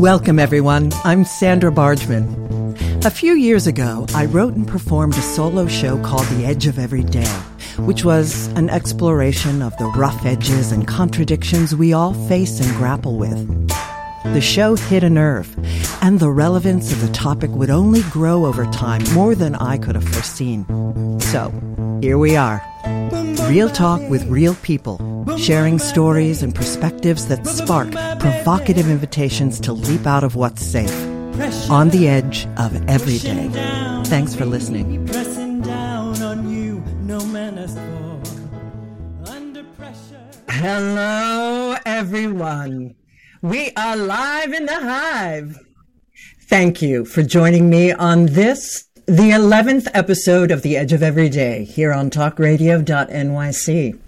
Welcome, everyone. I'm Sandra Bargman. A few years ago, I wrote and performed a solo show called The Edge of Every Day, which was an exploration of the rough edges and contradictions we all face and grapple with. The show hit a nerve, and the relevance of the topic would only grow over time more than I could have foreseen. So, here we are. Real talk with real people, sharing stories and perspectives that spark provocative invitations to leap out of what's safe. On the edge of every day. Thanks for listening. Hello, everyone. We are live in the hive. Thank you for joining me on this, the 11th episode of The Edge of Every Day here on talkradio.nyc.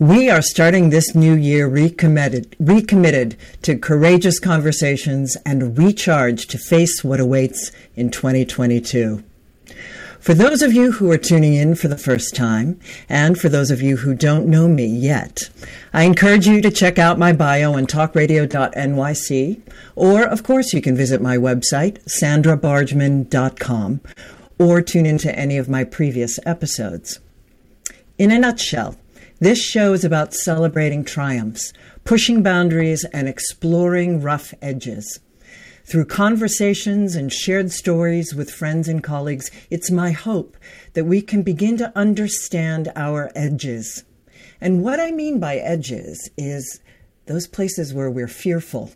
We are starting this new year recommitted, recommitted to courageous conversations and recharged to face what awaits in 2022. For those of you who are tuning in for the first time, and for those of you who don't know me yet, I encourage you to check out my bio on talkradio.nyc, or of course you can visit my website, sandrabargman.com, or tune into any of my previous episodes. In a nutshell, this show is about celebrating triumphs, pushing boundaries, and exploring rough edges. Through conversations and shared stories with friends and colleagues, it's my hope that we can begin to understand our edges. And what I mean by edges is those places where we're fearful,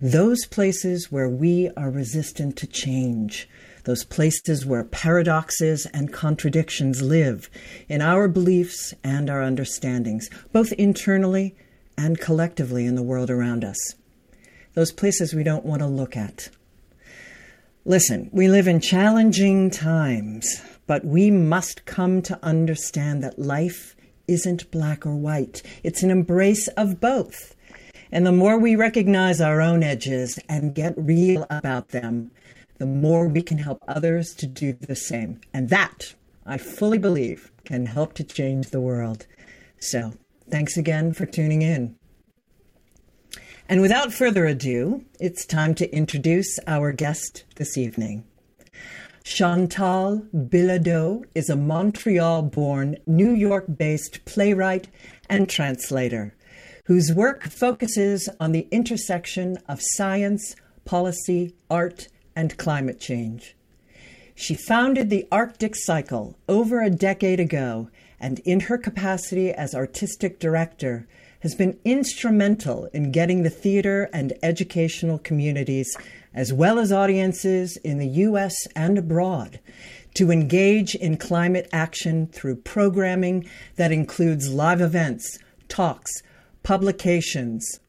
those places where we are resistant to change, those places where paradoxes and contradictions live in our beliefs and our understandings, both internally and collectively in the world around us those places we don't want to look at. Listen, we live in challenging times, but we must come to understand that life isn't black or white. It's an embrace of both. And the more we recognize our own edges and get real about them, the more we can help others to do the same. And that, I fully believe, can help to change the world. So, thanks again for tuning in. And without further ado, it's time to introduce our guest this evening. Chantal Bilodeau is a Montreal born, New York based playwright and translator whose work focuses on the intersection of science, policy, art, and climate change. She founded the Arctic Cycle over a decade ago, and in her capacity as artistic director, has been instrumental in getting the theater and educational communities, as well as audiences in the U.S. and abroad, to engage in climate action through programming that includes live events, talks, publications,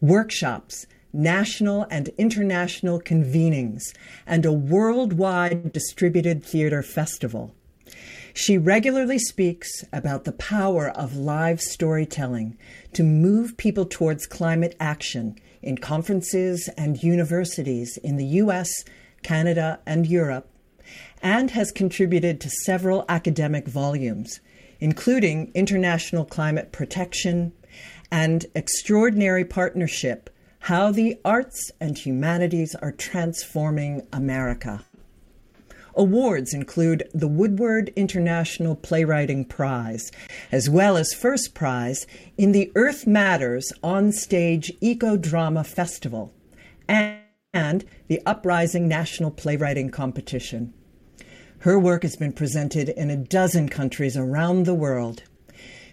workshops, national and international convenings, and a worldwide distributed theater festival. She regularly speaks about the power of live storytelling to move people towards climate action in conferences and universities in the US, Canada, and Europe, and has contributed to several academic volumes, including International Climate Protection and Extraordinary Partnership How the Arts and Humanities Are Transforming America. Awards include the Woodward International Playwriting Prize, as well as first prize in the Earth Matters Onstage Eco Drama Festival and the Uprising National Playwriting Competition. Her work has been presented in a dozen countries around the world.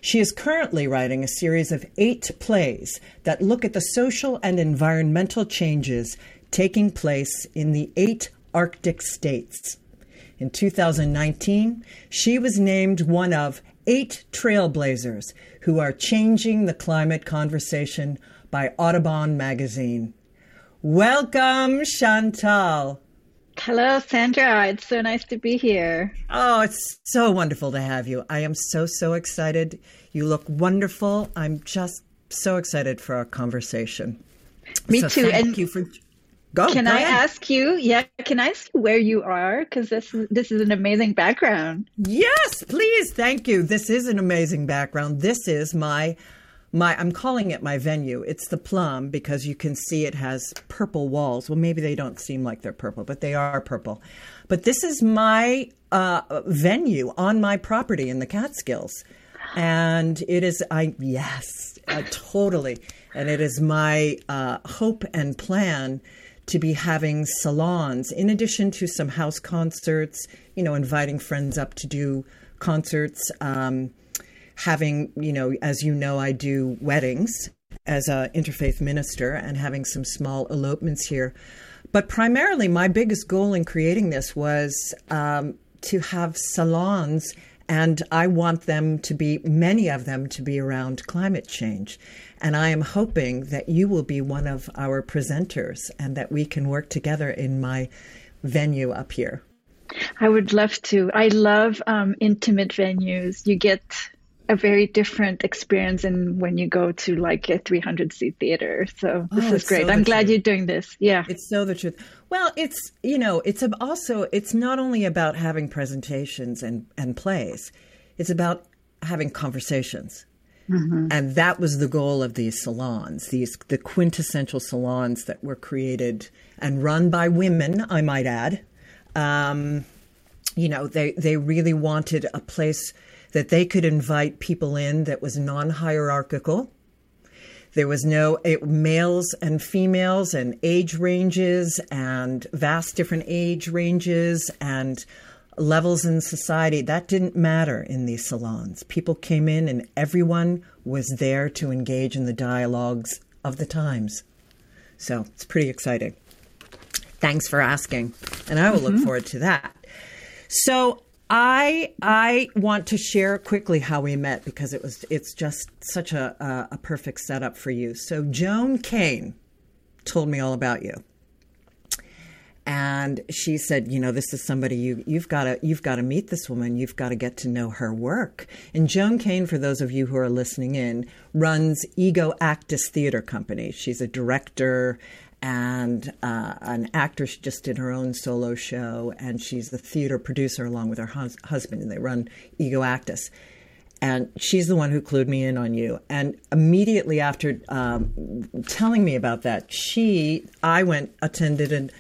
She is currently writing a series of eight plays that look at the social and environmental changes taking place in the eight Arctic states. In 2019, she was named one of eight trailblazers who are changing the climate conversation by Audubon magazine. Welcome, Chantal. Hello, Sandra. It's so nice to be here. Oh, it's so wonderful to have you. I am so, so excited. You look wonderful. I'm just so excited for our conversation. Me so too. Thank and you for Go. Can go I ahead. ask you? Yeah, can I ask you where you are? Because this is this is an amazing background. Yes, please. Thank you. This is an amazing background. This is my my I'm calling it my venue. It's the plum because you can see it has purple walls. Well, maybe they don't seem like they're purple, but they are purple. But this is my uh, venue on my property in the Catskills, and it is I yes, uh, totally, and it is my uh, hope and plan to be having salons in addition to some house concerts. You know, inviting friends up to do concerts. Um, having, you know, as you know, I do weddings as an interfaith minister and having some small elopements here. But primarily, my biggest goal in creating this was um, to have salons, and I want them to be, many of them, to be around climate change. And I am hoping that you will be one of our presenters and that we can work together in my venue up here. I would love to. I love um, intimate venues. You get a very different experience than when you go to like a 300 seat theater. So this oh, is great. So I'm glad truth. you're doing this. Yeah. It's so the truth. Well, it's, you know, it's also, it's not only about having presentations and, and plays, it's about having conversations. Mm-hmm. And that was the goal of these salons, these the quintessential salons that were created and run by women, I might add. Um, you know, they they really wanted a place that they could invite people in that was non hierarchical. There was no it, males and females and age ranges and vast different age ranges and levels in society. That didn't matter in these salons. People came in and everyone was there to engage in the dialogues of the times. So it's pretty exciting. Thanks for asking. And I will mm-hmm. look forward to that. So I I want to share quickly how we met because it was it's just such a a, a perfect setup for you. So Joan Kane told me all about you. And she said, you know, this is somebody you you've got to you've got to meet this woman. You've got to get to know her work. And Joan Kane, for those of you who are listening in, runs Ego Actus Theater Company. She's a director and uh, an actress just did her own solo show, and she's the theater producer along with her hus- husband, and they run Ego Actus. And she's the one who clued me in on you. And immediately after um, telling me about that, she, I went attended an,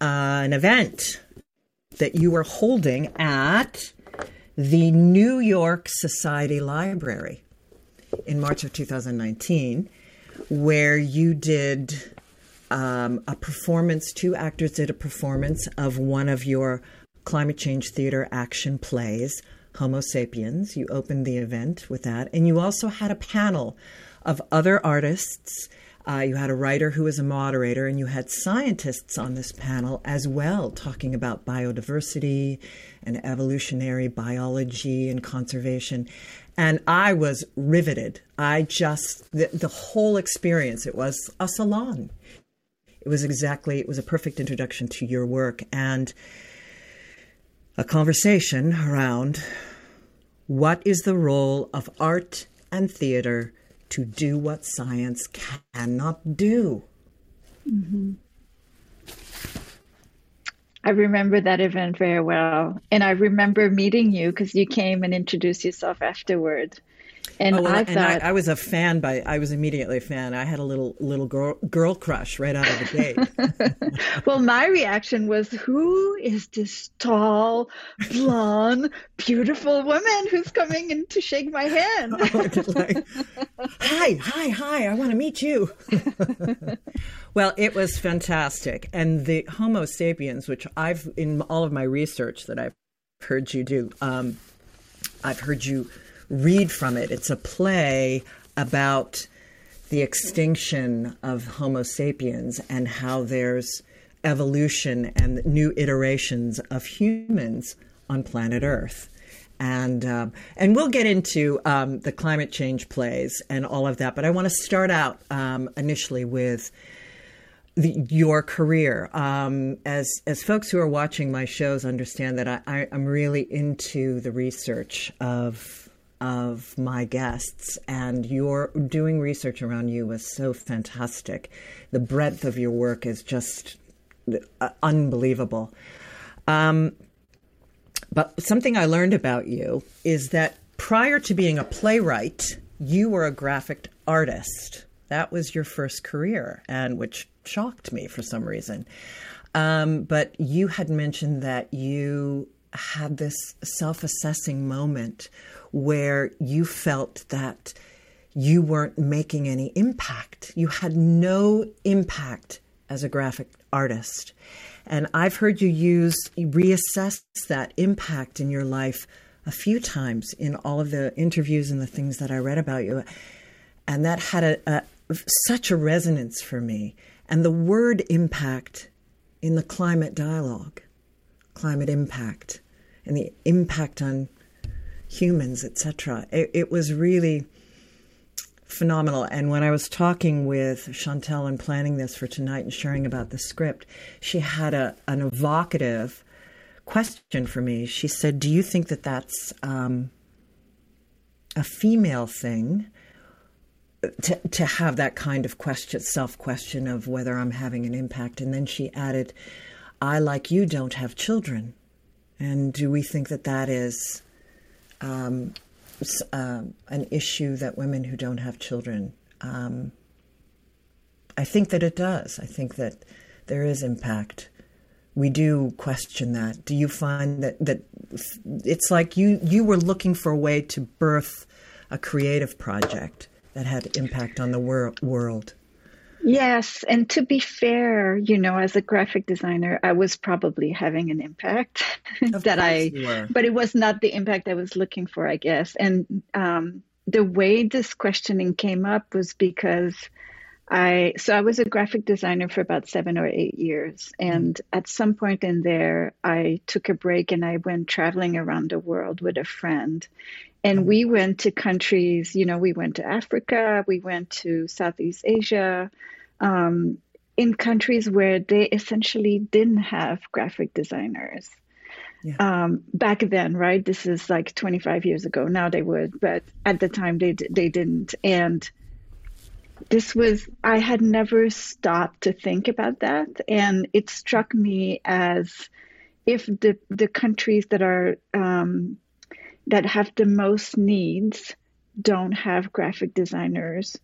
uh, an event that you were holding at the New York Society Library in March of 2019, where you did um, a performance, two actors did a performance of one of your climate change theater action plays, Homo Sapiens. You opened the event with that. And you also had a panel of other artists. Uh, you had a writer who was a moderator, and you had scientists on this panel as well, talking about biodiversity and evolutionary biology and conservation. And I was riveted. I just, the, the whole experience, it was a salon it was exactly, it was a perfect introduction to your work and a conversation around what is the role of art and theater to do what science cannot do. Mm-hmm. I remember that event very well. And I remember meeting you because you came and introduced yourself afterward. And oh, well, I thought I, I, was a fan by I was immediately a fan. I had a little little girl girl crush right out of the gate. well, my reaction was, "Who is this tall, blonde, beautiful woman who's coming in to shake my hand?" oh, like, hi, hi, hi! I want to meet you. well, it was fantastic, and the Homo sapiens, which I've in all of my research that I've heard you do, um, I've heard you read from it. It's a play about the extinction of Homo sapiens and how there's evolution and new iterations of humans on planet Earth. And um, and we'll get into um, the climate change plays and all of that. But I want to start out um, initially with the, your career. Um, as as folks who are watching my shows understand that I, I, I'm really into the research of of my guests, and your doing research around you was so fantastic. The breadth of your work is just uh, unbelievable. Um, but something I learned about you is that prior to being a playwright, you were a graphic artist. That was your first career, and which shocked me for some reason. Um, but you had mentioned that you had this self assessing moment where you felt that you weren't making any impact. You had no impact as a graphic artist. And I've heard you use, reassess that impact in your life a few times in all of the interviews and the things that I read about you. And that had a, a such a resonance for me. And the word impact in the climate dialogue, climate impact, and the impact on humans, etc. It, it, was really phenomenal. And when I was talking with Chantal and planning this for tonight and sharing about the script, she had a, an evocative question for me. She said, "Do you think that that's um, a female thing?" To, to have that kind of question, self question of whether I'm having an impact. And then she added, I, like you, don't have children. And do we think that that is um, uh, an issue that women who don't have children? Um, I think that it does. I think that there is impact. We do question that. Do you find that that it's like you you were looking for a way to birth a creative project that had impact on the wor- world? Yes, and to be fair, you know, as a graphic designer, I was probably having an impact that I, but it was not the impact I was looking for, I guess. And um, the way this questioning came up was because I, so I was a graphic designer for about seven or eight years, and mm-hmm. at some point in there, I took a break and I went traveling around the world with a friend, and we went to countries, you know, we went to Africa, we went to Southeast Asia, um, in countries where they essentially didn't have graphic designers. Yeah. Um, back then, right? This is like 25 years ago. Now they would, but at the time they they didn't. And this was I had never stopped to think about that, and it struck me as if the the countries that are um, that have the most needs don't have graphic designers,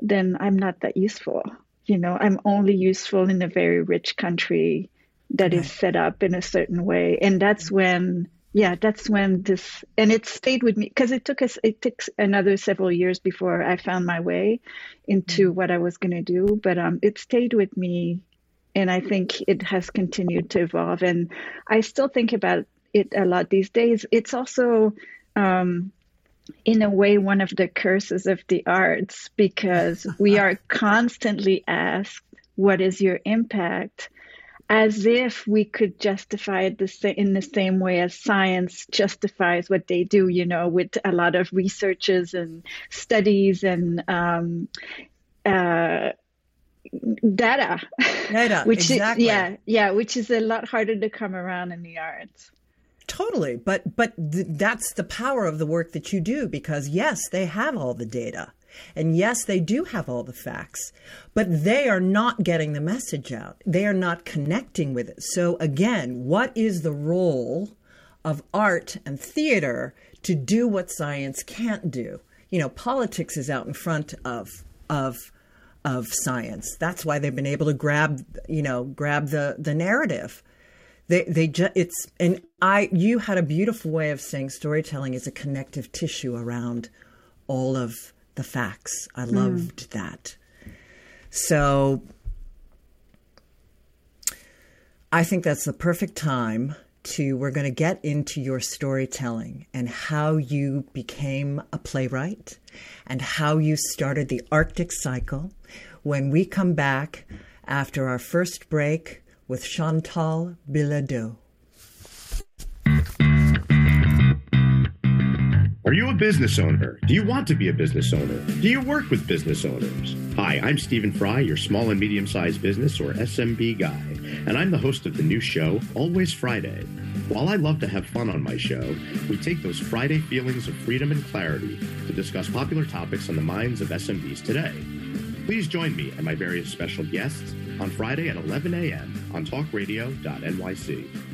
then I'm not that useful. You know, I'm only useful in a very rich country that right. is set up in a certain way. And that's when, yeah, that's when this, and it stayed with me because it took us, it took another several years before I found my way into mm-hmm. what I was going to do. But um, it stayed with me. And I think it has continued to evolve. And I still think about it a lot these days. It's also um, in a way one of the curses of the arts because we are constantly asked what is your impact as if we could justify it the in the same way as science justifies what they do you know with a lot of researches and studies and um, uh, data data which exactly. is, yeah yeah which is a lot harder to come around in the arts Totally, but but th- that's the power of the work that you do because yes, they have all the data. And yes, they do have all the facts, but they are not getting the message out. They are not connecting with it. So again, what is the role of art and theater to do what science can't do? You know, politics is out in front of of of science. That's why they've been able to grab, you know, grab the the narrative they they just it's and I you had a beautiful way of saying storytelling is a connective tissue around all of the facts. I hmm. loved mm. that. So I think that's the perfect time to we're going to get into your storytelling and how you became a playwright and how you started the Arctic cycle. When we come back after our first break, with Chantal Bilodeau. Are you a business owner? Do you want to be a business owner? Do you work with business owners? Hi, I'm Stephen Fry, your small and medium sized business or SMB guy, and I'm the host of the new show, Always Friday. While I love to have fun on my show, we take those Friday feelings of freedom and clarity to discuss popular topics on the minds of SMBs today. Please join me and my various special guests on Friday at 11 a.m. on talkradio.nyc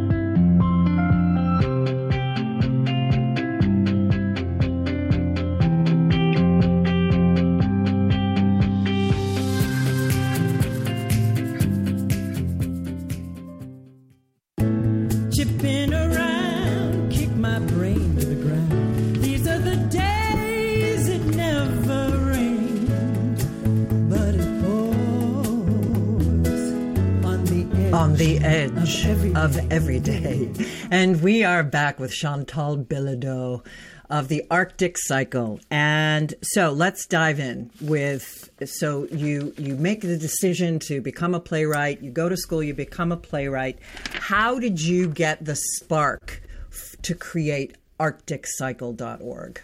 Of every day. And we are back with Chantal Bilodeau of the Arctic Cycle. And so let's dive in with so you you make the decision to become a playwright, you go to school, you become a playwright. How did you get the spark to create arcticcycle.org?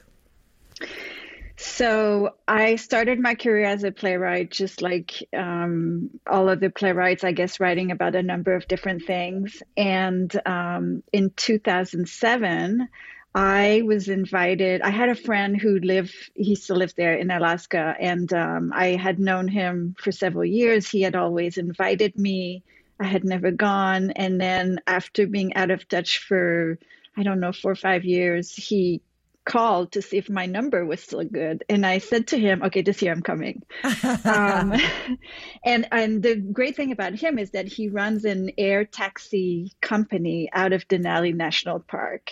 So I started my career as a playwright, just like um, all of the playwrights, I guess, writing about a number of different things. And um, in 2007, I was invited. I had a friend who lived, he still lived there in Alaska, and um, I had known him for several years. He had always invited me. I had never gone. And then after being out of touch for, I don't know, four or five years, he called to see if my number was still good and i said to him okay this year i'm coming um, and and the great thing about him is that he runs an air taxi company out of denali national park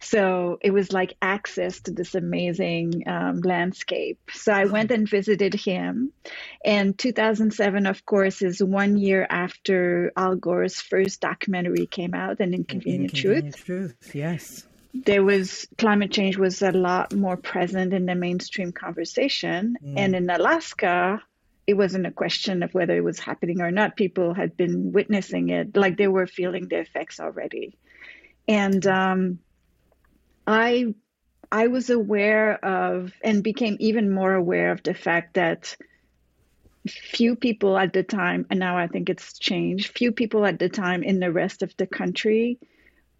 so it was like access to this amazing um, landscape. So I went and visited him. And 2007, of course, is one year after Al Gore's first documentary came out, An Inconvenient, Inconvenient Truth. Truth. Yes there was climate change was a lot more present in the mainstream conversation. Mm. and in alaska it wasn't a question of whether it was happening or not. People had been witnessing it. Like they were feeling the effects already. And um, i i was aware of and became even more aware of the fact that few people at the time and now i think it's changed few people at the time in the rest of the country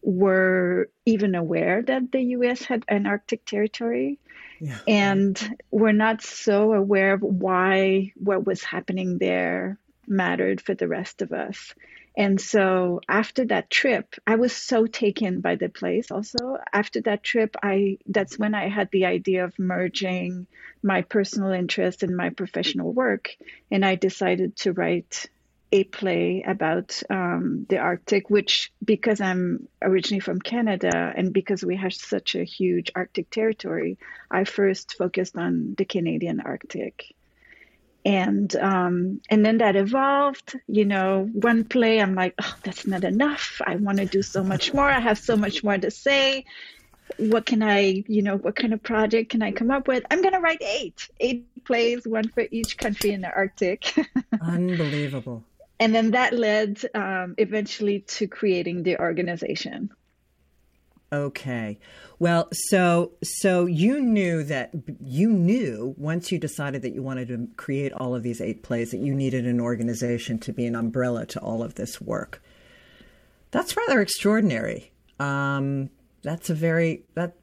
were even aware that the US had an Arctic territory. Yeah. And were not so aware of why what was happening there mattered for the rest of us. And so after that trip, I was so taken by the place also. After that trip, I that's when I had the idea of merging my personal interest and my professional work and I decided to write a play about um, the Arctic, which, because I'm originally from Canada and because we have such a huge Arctic territory, I first focused on the Canadian Arctic. And um, and then that evolved. You know, one play, I'm like, oh, that's not enough. I want to do so much more. I have so much more to say. What can I, you know, what kind of project can I come up with? I'm to write eight, eight plays, one for each country in the Arctic. Unbelievable and then that led um, eventually to creating the organization. Okay. Well so so you knew that you knew once you decided that you wanted to create all of these eight plays that you needed an organization to be an umbrella to all of this work. That's rather extraordinary. Um, that's a very that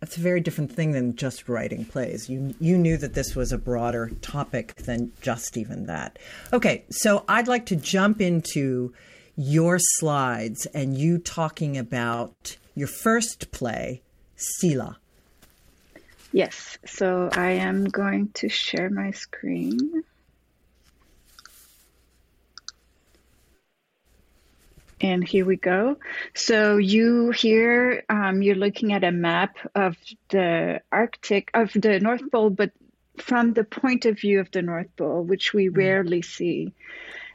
that's a very different thing than just writing plays. You you knew that this was a broader topic than just even that. Okay, so I'd like to jump into your slides and you talking about your first play, Sila. Yes, so I am going to share my screen. And here we go. So you here, um, you're looking at a map of the Arctic, of the North Pole, but from the point of view of the North Pole, which we mm. rarely see.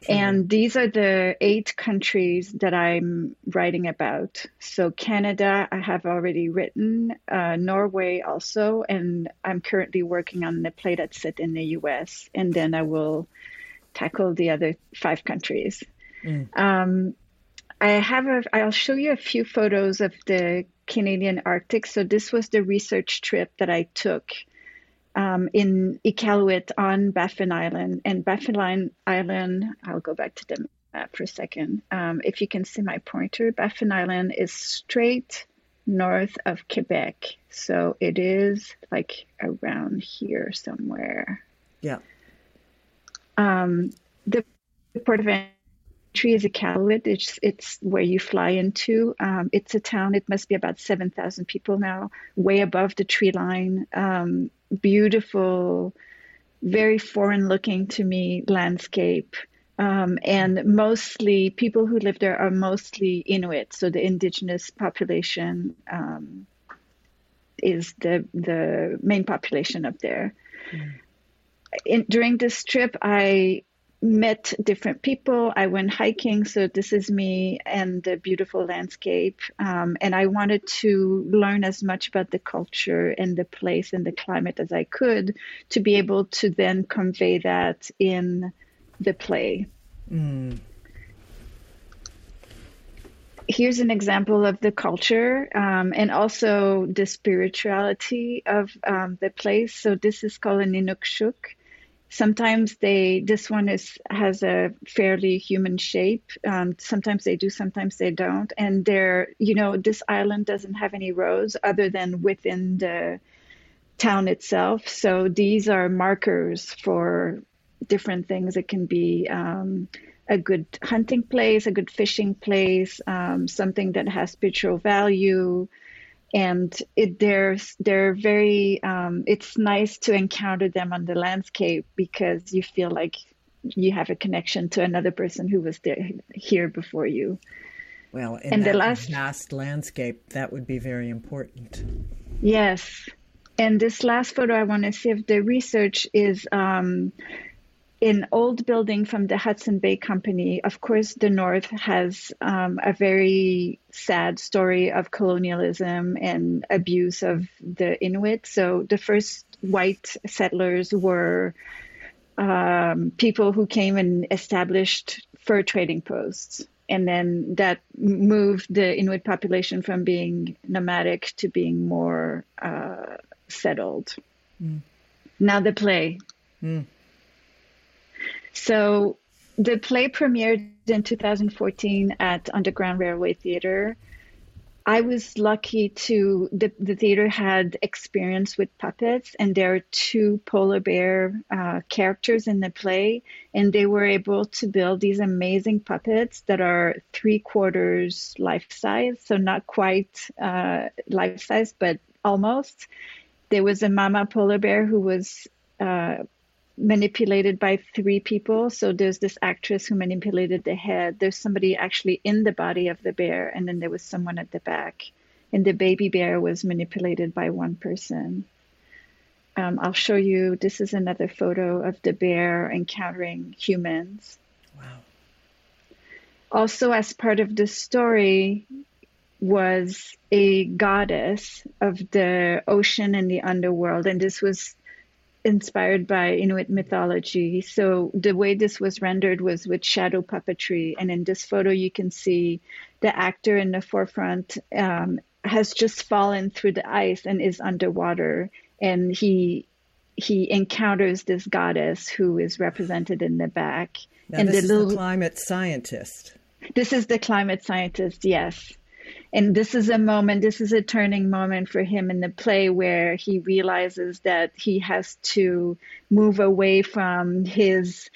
And these are the eight countries that I'm writing about. So, Canada, I have already written, uh, Norway also, and I'm currently working on the play that's set in the US. And then I will tackle the other five countries. Mm. Um, I have a, I'll show you a few photos of the Canadian Arctic. So, this was the research trip that I took um, in Iqaluit on Baffin Island. And Baffin Island, I'll go back to the map for a second. Um, if you can see my pointer, Baffin Island is straight north of Quebec. So it is like around here somewhere. Yeah. Um, the port of entry is a Iqaluit. It's it's where you fly into. Um, it's a town. It must be about seven thousand people now, way above the tree line. Um, beautiful, very foreign looking to me landscape. Um, and mostly people who live there are mostly Inuit, so the indigenous population um, is the the main population up there. Mm. In, during this trip, I met different people. I went hiking, so this is me and the beautiful landscape. Um, and I wanted to learn as much about the culture and the place and the climate as I could to be able to then convey that in the play. Mm. Here's an example of the culture um, and also the spirituality of um, the place. So this is called an Inukshuk sometimes they this one is has a fairly human shape. Um, sometimes they do sometimes they don't. And they're you know this island doesn't have any roads other than within the town itself. So these are markers for different things. It can be um, a good hunting place a good fishing place um, something that has spiritual value and it, they're they're very um, it's nice to encounter them on the landscape because you feel like you have a connection to another person who was there here before you. Well in and the last vast landscape that would be very important. Yes. And this last photo i want to see if the research is um, in old building from the Hudson Bay Company. Of course, the North has um, a very sad story of colonialism and abuse of the Inuit. So the first white settlers were um, people who came and established fur trading posts. And then that moved the Inuit population from being nomadic to being more uh, settled. Mm. Now the play. Mm. So the play premiered in 2014 at Underground Railway Theater. I was lucky to the, the theater had experience with puppets, and there are two polar bear uh, characters in the play, and they were able to build these amazing puppets that are three quarters life size, so not quite uh, life size, but almost. There was a mama polar bear who was uh, manipulated by three people. So there's this actress who manipulated the head. There's somebody actually in the body of the bear, and then there was someone at the back. And the baby bear was manipulated by one person. Um, I'll show you. This is another photo of the bear encountering humans. Wow. Also, as part of the story, was a goddess of the ocean and the underworld, and this was inspired by Inuit mythology. So the way this was rendered was with shadow puppetry. And in this photo, you can see the actor in the forefront um, has just fallen through the ice and is underwater. And he he encounters this goddess who is represented in the back. Now and this the little, is the climate scientist. This is the climate scientist, yes and this is a moment this is a turning moment for him in the play where he realizes that he has to move away from his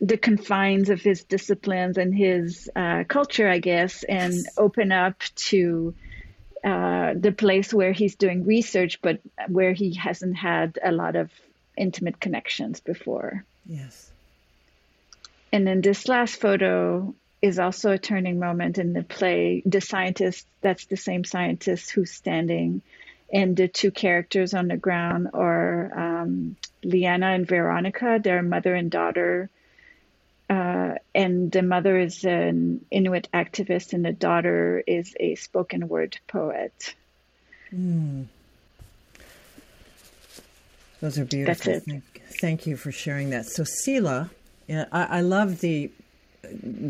the confines of his disciplines and his uh, culture i guess and open up to uh, the place where he's doing research, but where he hasn't had a lot of intimate connections before. Yes. And then this last photo is also a turning moment in the play. The scientist, that's the same scientist who's standing, and the two characters on the ground are um, Liana and Veronica, their mother and daughter. Uh, and the mother is an Inuit activist, and the daughter is a spoken word poet. Mm. Those are beautiful. Thank, thank you for sharing that. So, Sila, yeah, I, I love the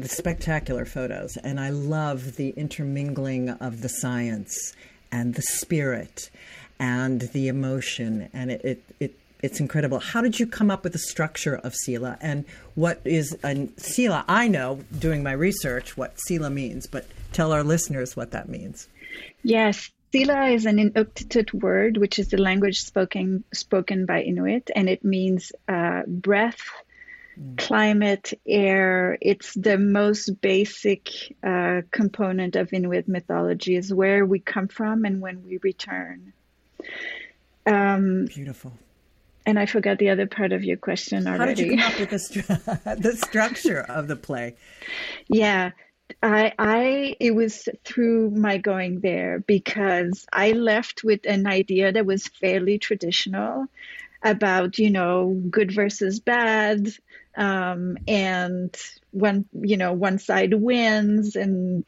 spectacular photos, and I love the intermingling of the science and the spirit and the emotion, and it, it, it it's incredible. How did you come up with the structure of Sila, and what is a Sila? I know doing my research what Sila means, but tell our listeners what that means. Yes, Sila is an Inuktitut word, which is the language spoken spoken by Inuit, and it means uh, breath climate, air. It's the most basic uh, component of Inuit mythology, is where we come from and when we return. Um, Beautiful. And I forgot the other part of your question already. How did you come up with the, stru- the structure of the play? Yeah. I, I, it was through my going there because I left with an idea that was fairly traditional about, you know, good versus bad, um, and when you know one side wins and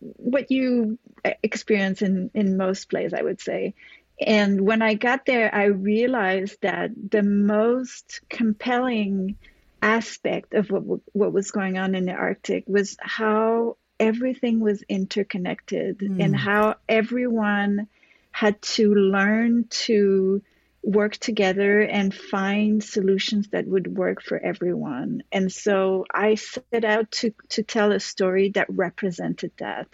what you experience in in most plays i would say and when i got there i realized that the most compelling aspect of what what was going on in the arctic was how everything was interconnected mm. and how everyone had to learn to work together and find solutions that would work for everyone. And so I set out to, to tell a story that represented that,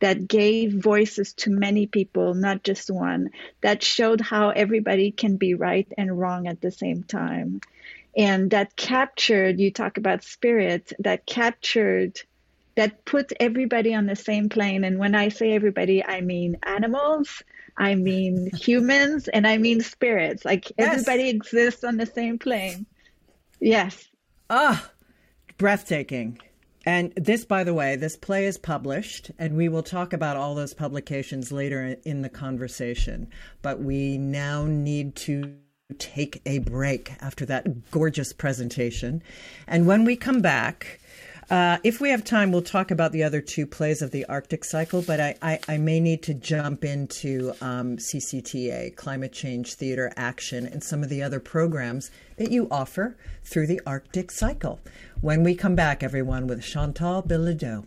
that gave voices to many people, not just one, that showed how everybody can be right and wrong at the same time. And that captured, you talk about spirit, that captured that puts everybody on the same plane. And when I say everybody, I mean animals, I mean humans, and I mean spirits. Like yes. everybody exists on the same plane. Yes. Ah, breathtaking. And this, by the way, this play is published, and we will talk about all those publications later in the conversation. But we now need to take a break after that gorgeous presentation. And when we come back, uh, if we have time, we'll talk about the other two plays of the Arctic Cycle, but I, I, I may need to jump into um, CCTA, Climate Change Theater Action, and some of the other programs that you offer through the Arctic Cycle. When we come back, everyone, with Chantal Bilodeau.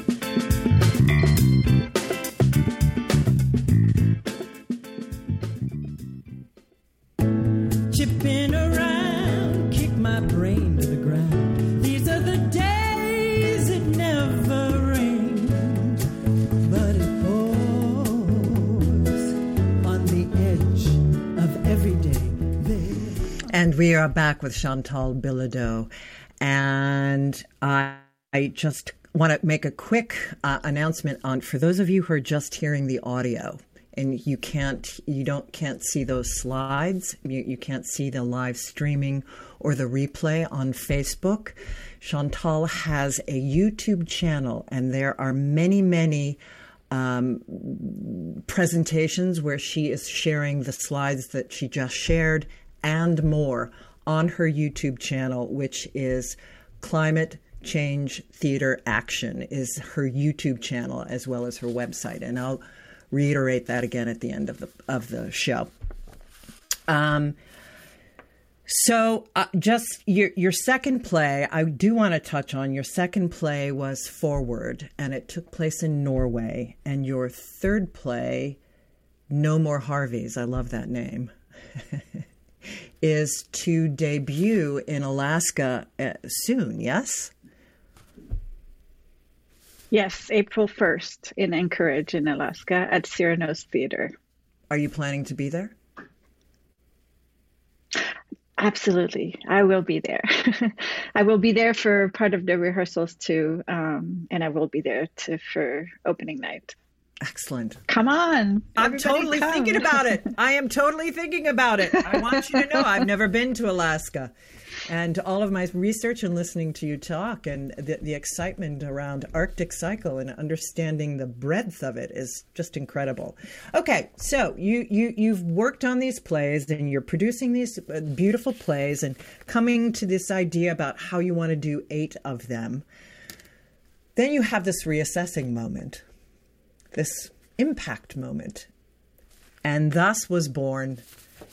And we are back with Chantal Bilodeau. And I, I just want to make a quick uh, announcement on for those of you who are just hearing the audio and you can't you don't can't see those slides you, you can't see the live streaming or the replay on facebook chantal has a youtube channel and there are many many um, presentations where she is sharing the slides that she just shared and more on her youtube channel which is climate change theater action is her youtube channel as well as her website and i'll reiterate that again at the end of the of the show. Um, so, uh, just your your second play, I do want to touch on. Your second play was Forward, and it took place in Norway. And your third play, No More Harveys, I love that name, is to debut in Alaska uh, soon. Yes. Yes, April 1st in Anchorage in Alaska at Cyrano's Theater. Are you planning to be there? Absolutely. I will be there. I will be there for part of the rehearsals too. Um, and I will be there to, for opening night. Excellent. Come on. I'm totally come. thinking about it. I am totally thinking about it. I want you to know I've never been to Alaska and all of my research and listening to you talk and the, the excitement around Arctic Cycle and understanding the breadth of it is just incredible. Okay, so you you you've worked on these plays and you're producing these uh, beautiful plays and coming to this idea about how you want to do eight of them. Then you have this reassessing moment, this impact moment, and thus was born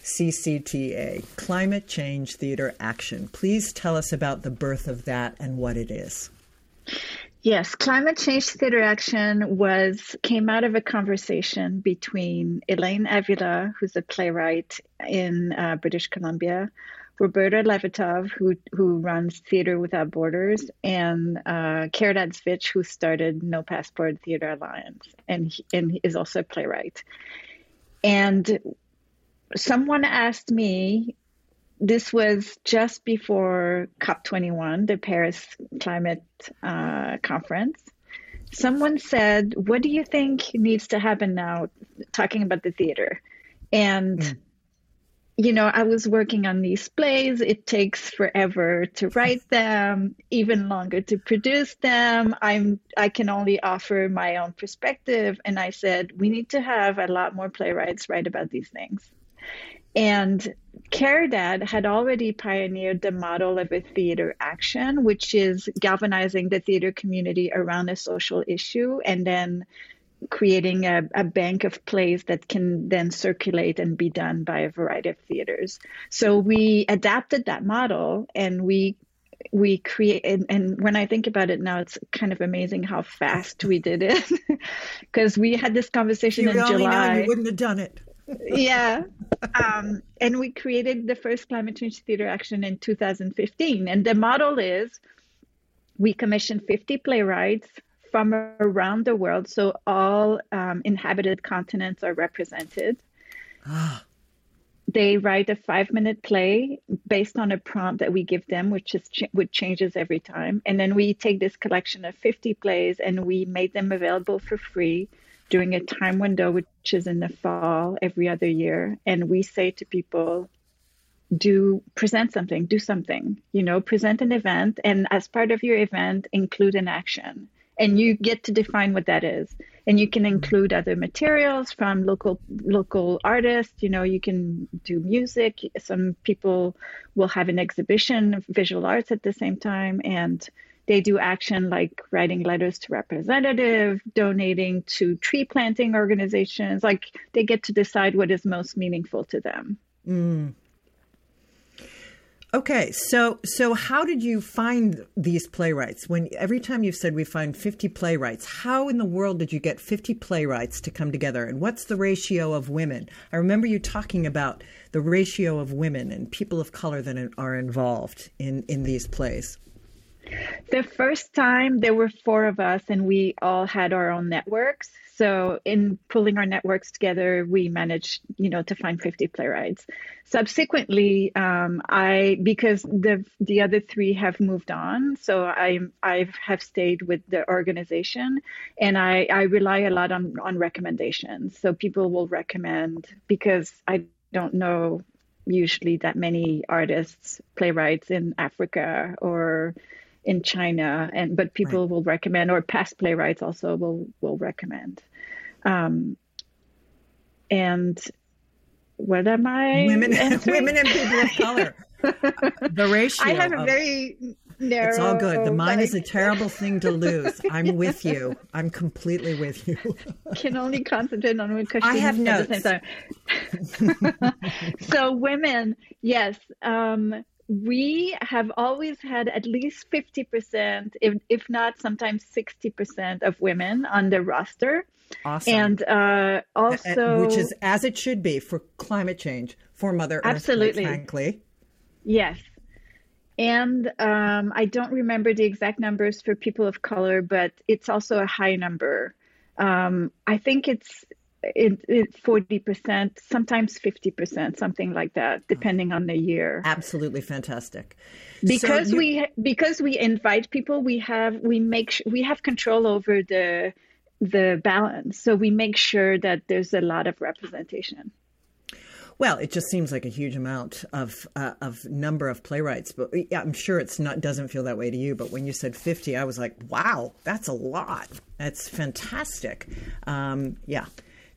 CCTA, Climate Change Theater Action. Please tell us about the birth of that and what it is. Yes, Climate Change Theater Action was came out of a conversation between Elaine Avila, who's a playwright in uh, British Columbia, Roberta Levitow, who who runs Theater Without Borders, and uh, Svich, who started No Passport Theater Alliance, and he, and is also a playwright. And someone asked me, this was just before COP21, the Paris Climate uh, Conference. Someone said, What do you think needs to happen now? Talking about the theater. And, mm. You know, I was working on these plays. It takes forever to write them, even longer to produce them. I'm, I can only offer my own perspective. And I said, We need to have a lot more playwrights write about these things. And Caridad had already pioneered the model of a theater action, which is galvanizing the theater community around a social issue and then creating a, a, bank of plays that can then circulate and be done by a variety of theaters. So we adapted that model and we we create and, and, when i think about it now it's kind of amazing how fast we did it because we had this conversation you in july you wouldn't have done it yeah. Um, and we created the first climate change theater action in 2015. And the model is we commission 50 playwrights from around the world. So all um, inhabited continents are represented. They write a five minute play based on a prompt that we give them, which is ch- which changes every time. And then we take this collection of 50 plays and we made them available for free during a time window, which is in the fall every other year. And we say to people, do present something, do something, you know, present an event. And as part of your event, include an action. And you get to define what that is. And you can include other materials from local local artists. You know, you can do music. Some people will have an exhibition, of visual arts at the same time, and they do action like writing letters to representative, donating to tree planting organizations. Like they get to decide what is most meaningful to them. Mm. Okay, so so how did you find these playwrights? When every time you've said we find 50 playwrights, how in the world did you get 50 playwrights to come together? And what's the ratio of women? I remember you talking about the ratio of women and people of color that are involved in in these plays. The first time there were four of us, and we all had our own networks. So in pulling our networks together, we managed, you know, to find 50 playwrights. Subsequently, um, I because the the other three have moved on, so I I have stayed with the organization, and I I rely a lot on on recommendations. So people will recommend because I don't know usually that many artists, playwrights in Africa or in China, and but people right. will recommend, or past playwrights also will will recommend. Um, and what am I? Women, women and people of color. the ratio. I have a very narrow. It's all good. The mind like, is a terrible thing to lose. I'm with you. I'm completely with you. Can only concentrate on one question. I have notes. At the same time. so women, yes. Um, we have always had at least 50%, if, if not sometimes 60% of women on the roster. Awesome. And uh, also. Which is as it should be for climate change, for Mother Earth, absolutely. frankly. Yes. And um, I don't remember the exact numbers for people of color, but it's also a high number. Um, I think it's it, it 40%, sometimes 50%, something like that, depending on the year. Absolutely fantastic. Because so you... we because we invite people, we have we make we have control over the the balance. So we make sure that there's a lot of representation. Well, it just seems like a huge amount of uh, of number of playwrights, but yeah, I'm sure it's not doesn't feel that way to you. But when you said 50, I was like, wow, that's a lot. That's fantastic. Um, yeah,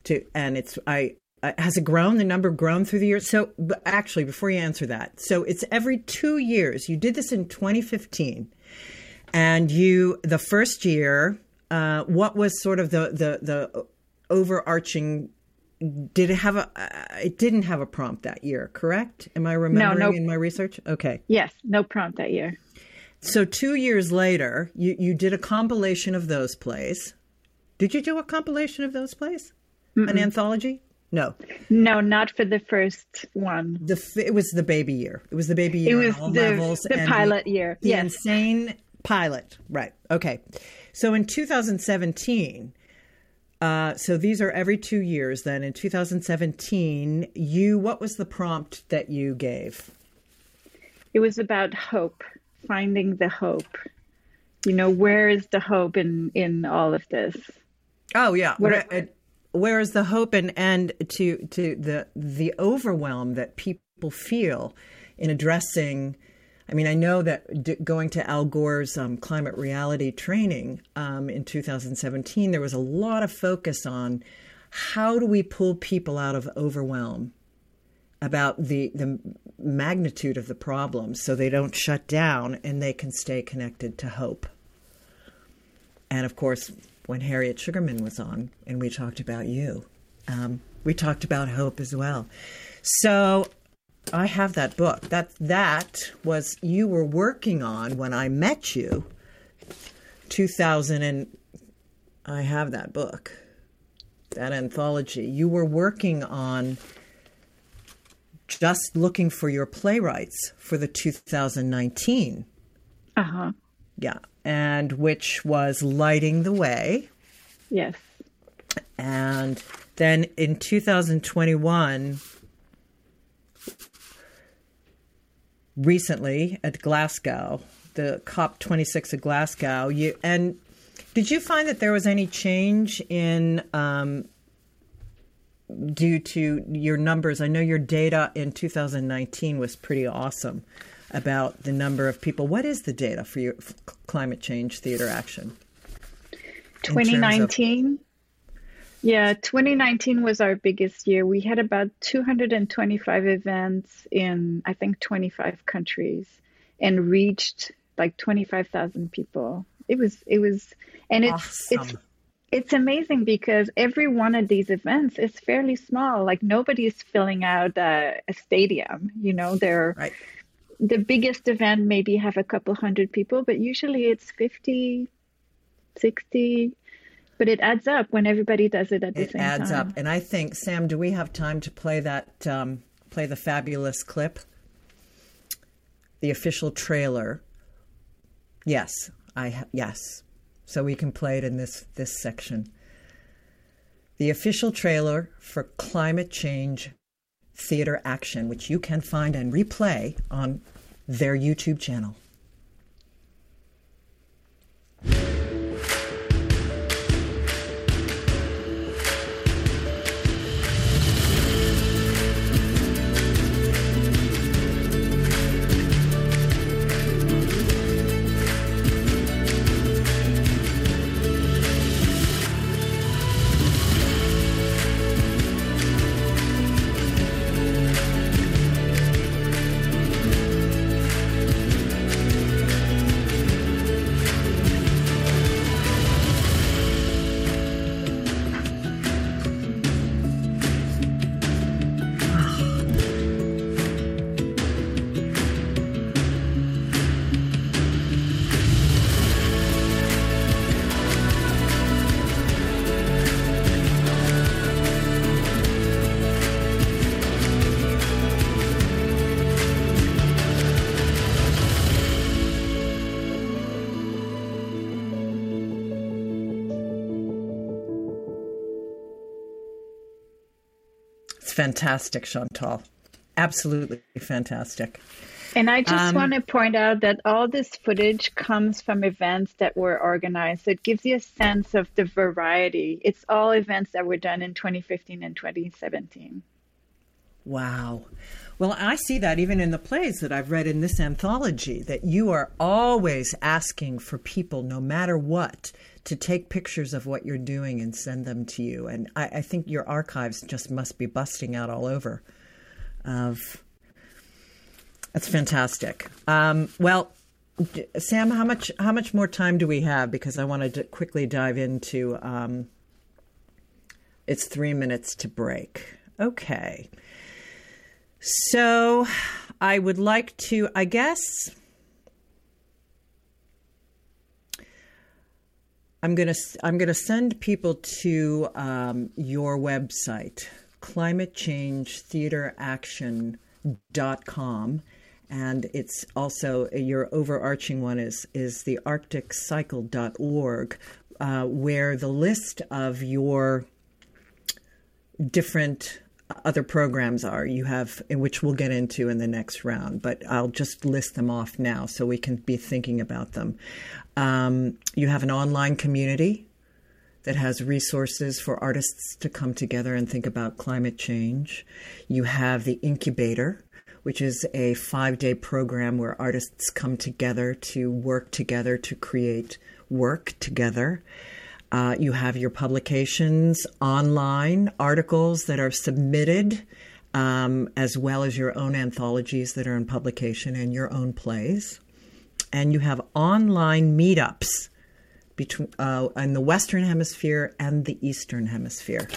to and it's I uh, has it grown? The number grown through the years? So actually before you answer that so it's every two years. You did this in 2015 and you the first year uh, what was sort of the the the overarching did it have a uh, it didn't have a prompt that year correct? Am i remembering no, no, in my research? Okay. Yes no prompt that year. So two years later you you did a compilation of those plays. Did you do a compilation of those plays Mm-mm. an anthology? No. No, not for the first one. The it was the baby year. It was the baby year. It was the, levels the pilot year. The yes. insane pilot. Right. Okay. So in 2017, uh, so these are every two years. Then in 2017, you what was the prompt that you gave? It was about hope, finding the hope. You know, where is the hope in in all of this? Oh yeah. What, whereas the hope and and to to the the overwhelm that people feel in addressing I mean, I know that d- going to Al Gore's um, climate reality training um, in 2017, there was a lot of focus on how do we pull people out of overwhelm about the the magnitude of the problem, so they don't shut down and they can stay connected to hope. And of course, when Harriet Shugarman was on and we talked about you. Um, we talked about hope as well. So I have that book. That that was you were working on when I met you. 2000 and I have that book. That anthology. You were working on just looking for your playwrights for the 2019. Uh-huh. Yeah and which was Lighting the Way. Yes. And then in 2021, recently at Glasgow, the COP26 at Glasgow, you and did you find that there was any change in um, due to your numbers? I know your data in 2019 was pretty awesome about the number of people. What is the data for your climate change theater action? 2019. Of- yeah, 2019 was our biggest year. We had about 225 events in, I think, 25 countries and reached like 25,000 people. It was, it was, and it's, awesome. it's, it's amazing because every one of these events is fairly small. Like nobody is filling out a, a stadium, you know, they're, right the biggest event maybe have a couple hundred people, but usually it's 50, 60, but it adds up when everybody does it at the it same time. It adds up. And I think, Sam, do we have time to play that, um, play the fabulous clip? The official trailer Yes, I yes. So we can play it in this this section. The official trailer for Climate Change Theater Action, which you can find and replay on their YouTube channel. Fantastic, Chantal. Absolutely fantastic. And I just um, want to point out that all this footage comes from events that were organized. So It gives you a sense of the variety. It's all events that were done in 2015 and 2017. Wow. Well, I see that even in the plays that I've read in this anthology, that you are always asking for people, no matter what, to take pictures of what you're doing and send them to you. And I, I think your archives just must be busting out all over. Of that's fantastic. Um, well, Sam, how much how much more time do we have? Because I want to quickly dive into. Um, it's three minutes to break. Okay. So, I would like to, I guess I'm gonna I'm gonna send people to um, your website, climatechangetheateraction.com, and it's also your overarching one is is the arcticcycle.org, uh, where the list of your different other programs are. You have, which we'll get into in the next round, but I'll just list them off now so we can be thinking about them. Um, you have an online community that has resources for artists to come together and think about climate change. You have the incubator, which is a five day program where artists come together to work together to create work together. Uh, you have your publications online, articles that are submitted, um, as well as your own anthologies that are in publication and your own plays. And you have online meetups between uh, in the Western Hemisphere and the Eastern Hemisphere.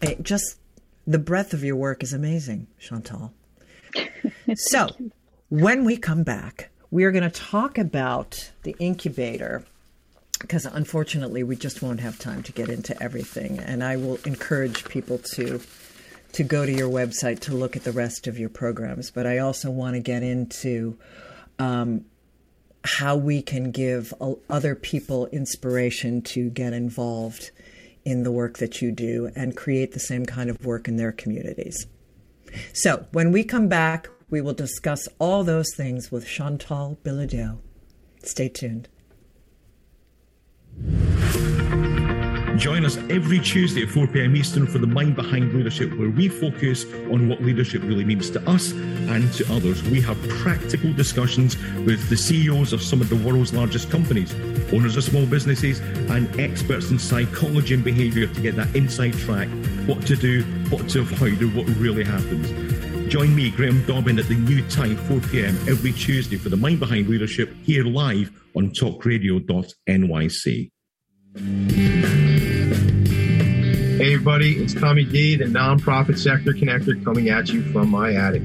It just the breadth of your work is amazing, Chantal. so, when we come back, we are going to talk about the incubator because unfortunately we just won't have time to get into everything and i will encourage people to to go to your website to look at the rest of your programs but i also want to get into um, how we can give other people inspiration to get involved in the work that you do and create the same kind of work in their communities. So when we come back we will discuss all those things with chantal bilodeau. Stay tuned Join us every Tuesday at 4 p.m. Eastern for the Mind Behind Leadership, where we focus on what leadership really means to us and to others. We have practical discussions with the CEOs of some of the world's largest companies, owners of small businesses, and experts in psychology and behavior to get that inside track what to do, what to avoid, and what really happens. Join me, Graham Dobbin, at the new time, 4 p.m. every Tuesday for the Mind Behind Leadership here live on talkradio.nyc. Hey, everybody, it's Tommy D, the nonprofit sector connector, coming at you from my attic.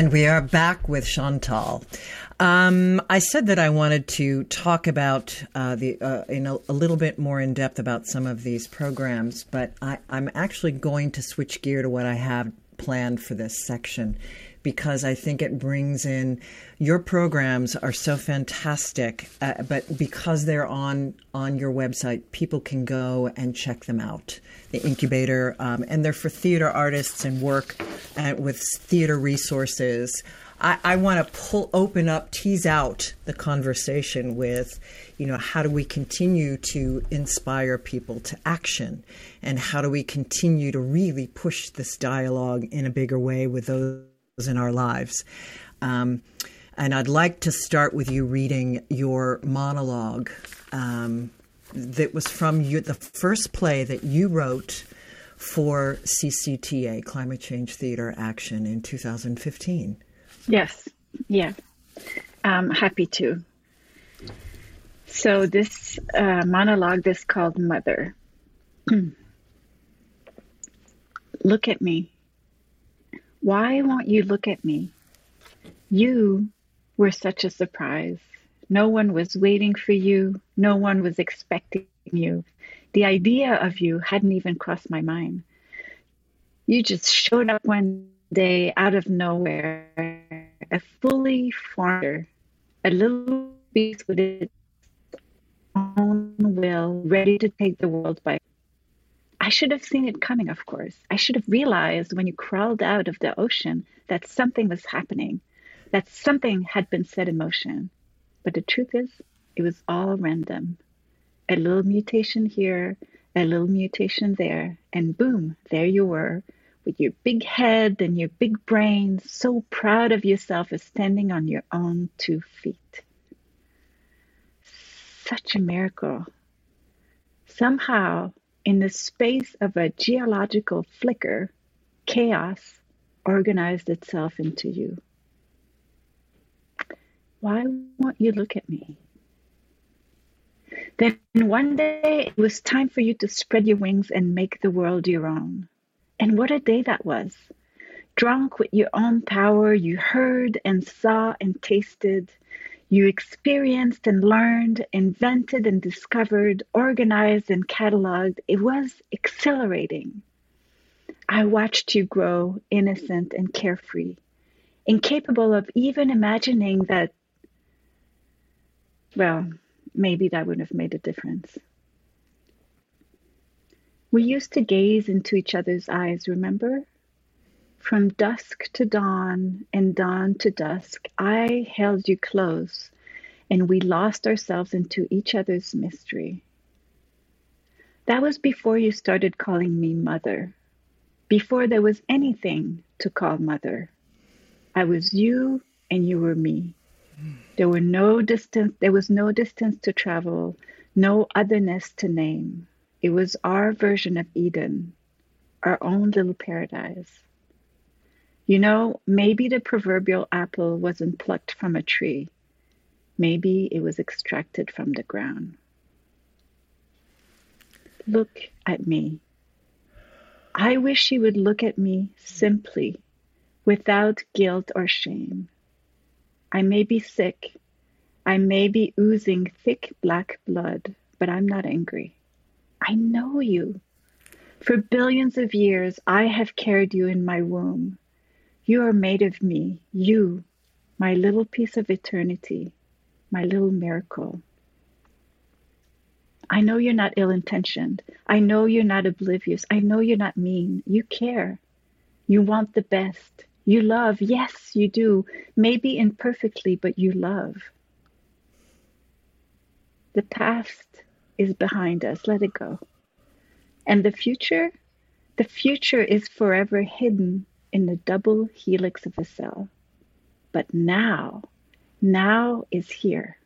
And we are back with Chantal. Um, I said that I wanted to talk about uh, the uh, in a, a, little bit more in depth about some of these programs, but I, I'm actually going to switch gear to what I have planned for this section because I think it brings in your programs are so fantastic, uh, but because they're on on your website, people can go and check them out. The incubator, um, and they're for theater artists and work at, with theater resources. I, I want to pull open up, tease out the conversation with, you know, how do we continue to inspire people to action, and how do we continue to really push this dialogue in a bigger way with those in our lives. Um, and I'd like to start with you reading your monologue um, that was from you, the first play that you wrote for CCTA, Climate Change Theater Action, in 2015. Yes, yeah, I'm happy to. So, this uh, monologue is called Mother. Look at me. Why won't you look at me? You were such a surprise. No one was waiting for you. No one was expecting you. The idea of you hadn't even crossed my mind. You just showed up one day out of nowhere, a fully formed, a little beast with its own will, ready to take the world by I should have seen it coming, of course. I should have realized when you crawled out of the ocean that something was happening, that something had been set in motion. But the truth is, it was all random. A little mutation here, a little mutation there, and boom, there you were with your big head and your big brain, so proud of yourself as standing on your own two feet. Such a miracle. Somehow, in the space of a geological flicker, chaos organized itself into you. Why won't you look at me? Then one day it was time for you to spread your wings and make the world your own. And what a day that was! Drunk with your own power, you heard and saw and tasted you experienced and learned, invented and discovered, organized and cataloged. It was exhilarating. I watched you grow innocent and carefree, incapable of even imagining that, well, maybe that wouldn't have made a difference. We used to gaze into each other's eyes, remember? From dusk to dawn and dawn to dusk, I held you close, and we lost ourselves into each other's mystery. That was before you started calling me mother, before there was anything to call mother. I was you and you were me. There were no distance there was no distance to travel, no otherness to name. It was our version of Eden, our own little paradise. You know, maybe the proverbial apple wasn't plucked from a tree. Maybe it was extracted from the ground. Look at me. I wish you would look at me simply, without guilt or shame. I may be sick. I may be oozing thick black blood, but I'm not angry. I know you. For billions of years, I have carried you in my womb. You are made of me, you, my little piece of eternity, my little miracle. I know you're not ill intentioned. I know you're not oblivious. I know you're not mean. You care. You want the best. You love. Yes, you do. Maybe imperfectly, but you love. The past is behind us. Let it go. And the future? The future is forever hidden in the double helix of the cell. But now, now is here.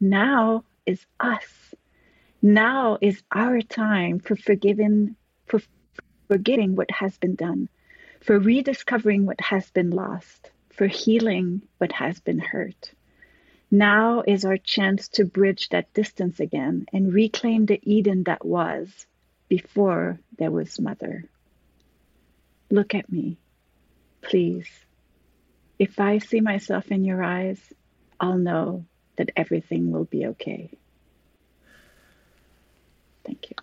Now is us. Now is our time for forgiving, for forgetting what has been done, for rediscovering what has been lost, for healing what has been hurt. Now is our chance to bridge that distance again and reclaim the Eden that was before there was mother. Look at me, please. If I see myself in your eyes, I'll know that everything will be okay. Thank you.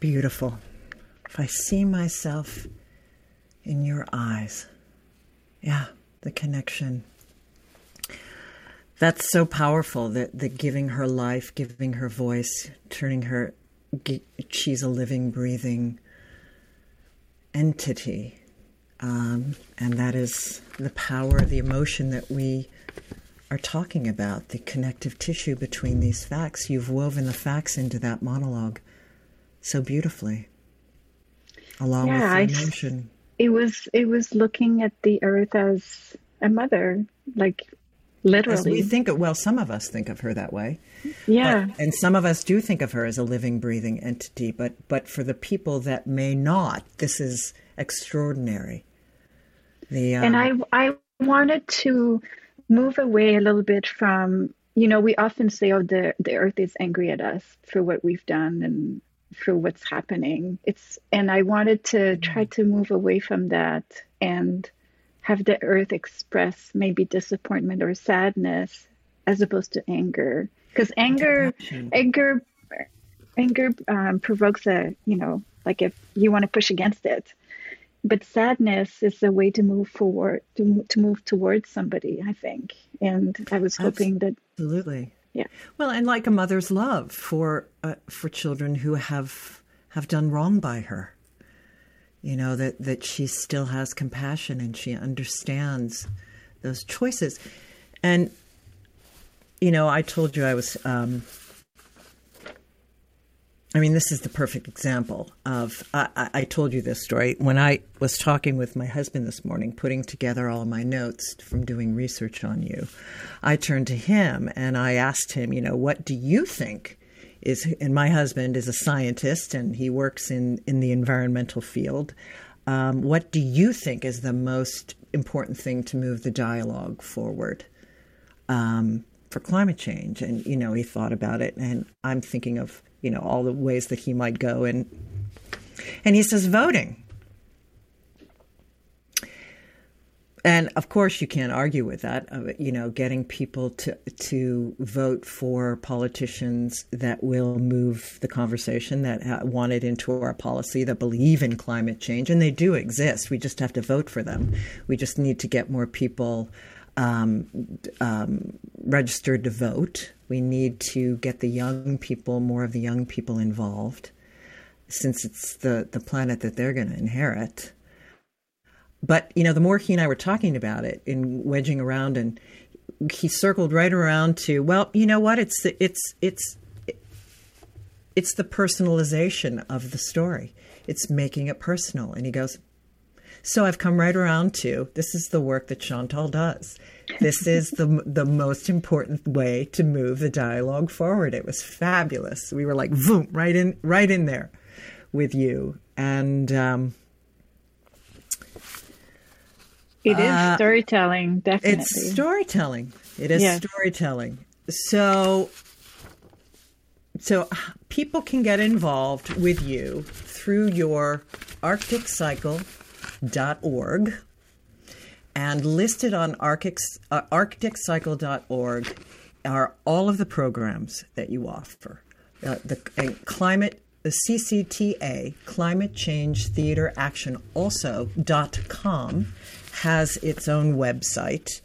Beautiful. If I see myself in your eyes, yeah, the connection. That's so powerful that, that giving her life, giving her voice, turning her, she's a living, breathing entity. Um, and that is the power, the emotion that we are talking about, the connective tissue between these facts. You've woven the facts into that monologue so beautifully, along yeah, with the emotion. I, it was it was looking at the earth as a mother, like literally. As we think of, well, some of us think of her that way. Yeah. But, and some of us do think of her as a living, breathing entity. But but for the people that may not, this is extraordinary. The um, and I I wanted to move away a little bit from you know we often say oh the the earth is angry at us for what we've done and for what's happening it's and i wanted to try to move away from that and have the earth express maybe disappointment or sadness as opposed to anger. Because anger anger anger um, provokes a you know like if you want to push against it. But sadness is a way to move forward to, to move towards somebody i think. And i was hoping that absolutely. Yeah. Well and like a mother's love for uh, for children who have have done wrong by her you know that that she still has compassion and she understands those choices and you know i told you i was um, I mean, this is the perfect example of. I, I, told you this story when I was talking with my husband this morning, putting together all my notes from doing research on you. I turned to him and I asked him, you know, what do you think is? And my husband is a scientist and he works in in the environmental field. Um, what do you think is the most important thing to move the dialogue forward? Um, for climate change and you know he thought about it and i'm thinking of you know all the ways that he might go and and he says voting and of course you can't argue with that you know getting people to to vote for politicians that will move the conversation that want it into our policy that believe in climate change and they do exist. We just have to vote for them. We just need to get more people um, um, registered to vote. We need to get the young people, more of the young people involved, since it's the, the planet that they're going to inherit. But, you know, the more he and I were talking about it and wedging around, and he circled right around to, well, you know what? It's, it's, it's, it's the personalization of the story. It's making it personal. And he goes, so I've come right around to this is the work that Chantal does. This is the the most important way to move the dialogue forward. It was fabulous. We were like, boom, right in, right in there with you, and um, it is uh, storytelling. Definitely, it's storytelling. It is yes. storytelling. So, so people can get involved with you through your Arctic Cycle arcticcycle.org. And listed on Arctic, uh, arcticcycle.org are all of the programs that you offer. Uh, the uh, climate, the CCTA, Climate Change Theater Action also dot com has its own website.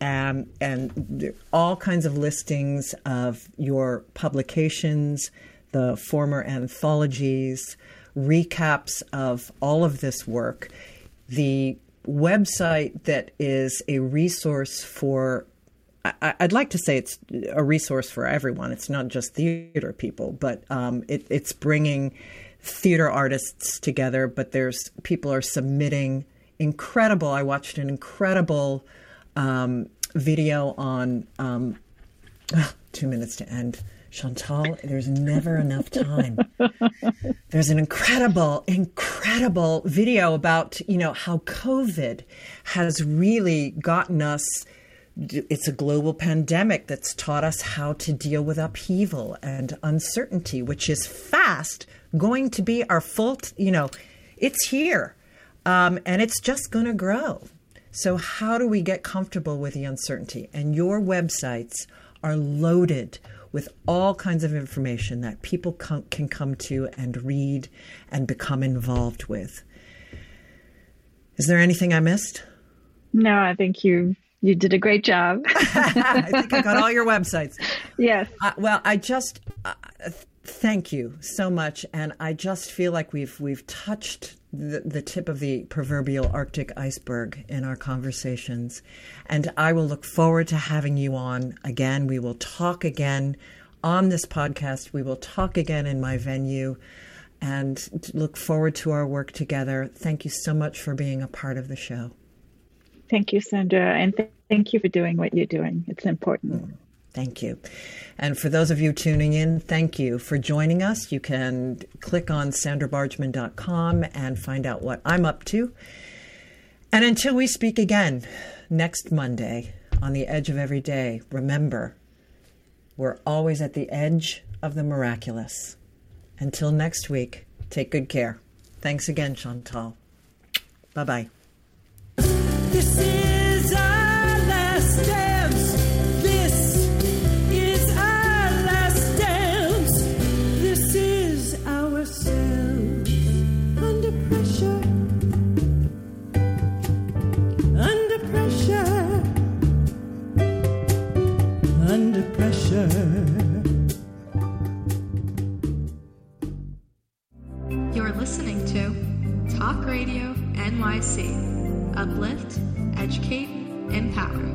Um, and all kinds of listings of your publications, the former anthologies, recaps of all of this work. The website that is a resource for I, would like to say it's a resource for everyone. It's not just theater people, but um, it, it's bringing theater artists together. But there's people are submitting incredible. I watched an incredible um, video on um, two minutes to end. Chantal, there's never enough time. There's an incredible, incredible video about, you know, how COVID has really gotten us it's a global pandemic that's taught us how to deal with upheaval and uncertainty, which is fast going to be our full, you know, it's here um, and it's just going to grow. So, how do we get comfortable with the uncertainty? And your websites are loaded with all kinds of information that people com- can come to and read and become involved with. Is there anything I missed? No, I think you you did a great job. I think I got all your websites. Yes. Uh, well, I just uh, thank you so much, and I just feel like we've we've touched the, the tip of the proverbial Arctic iceberg in our conversations, and I will look forward to having you on again. We will talk again on this podcast. We will talk again in my venue. And look forward to our work together. Thank you so much for being a part of the show. Thank you, Sandra, and th- thank you for doing what you're doing. It's important. Mm. Thank you. And for those of you tuning in, thank you for joining us. You can click on sandrabargman.com and find out what I'm up to. And until we speak again next Monday on the edge of every day, remember, we're always at the edge of the miraculous. Until next week, take good care. Thanks again, Chantal. Bye bye. NYC. Uplift, educate, empower.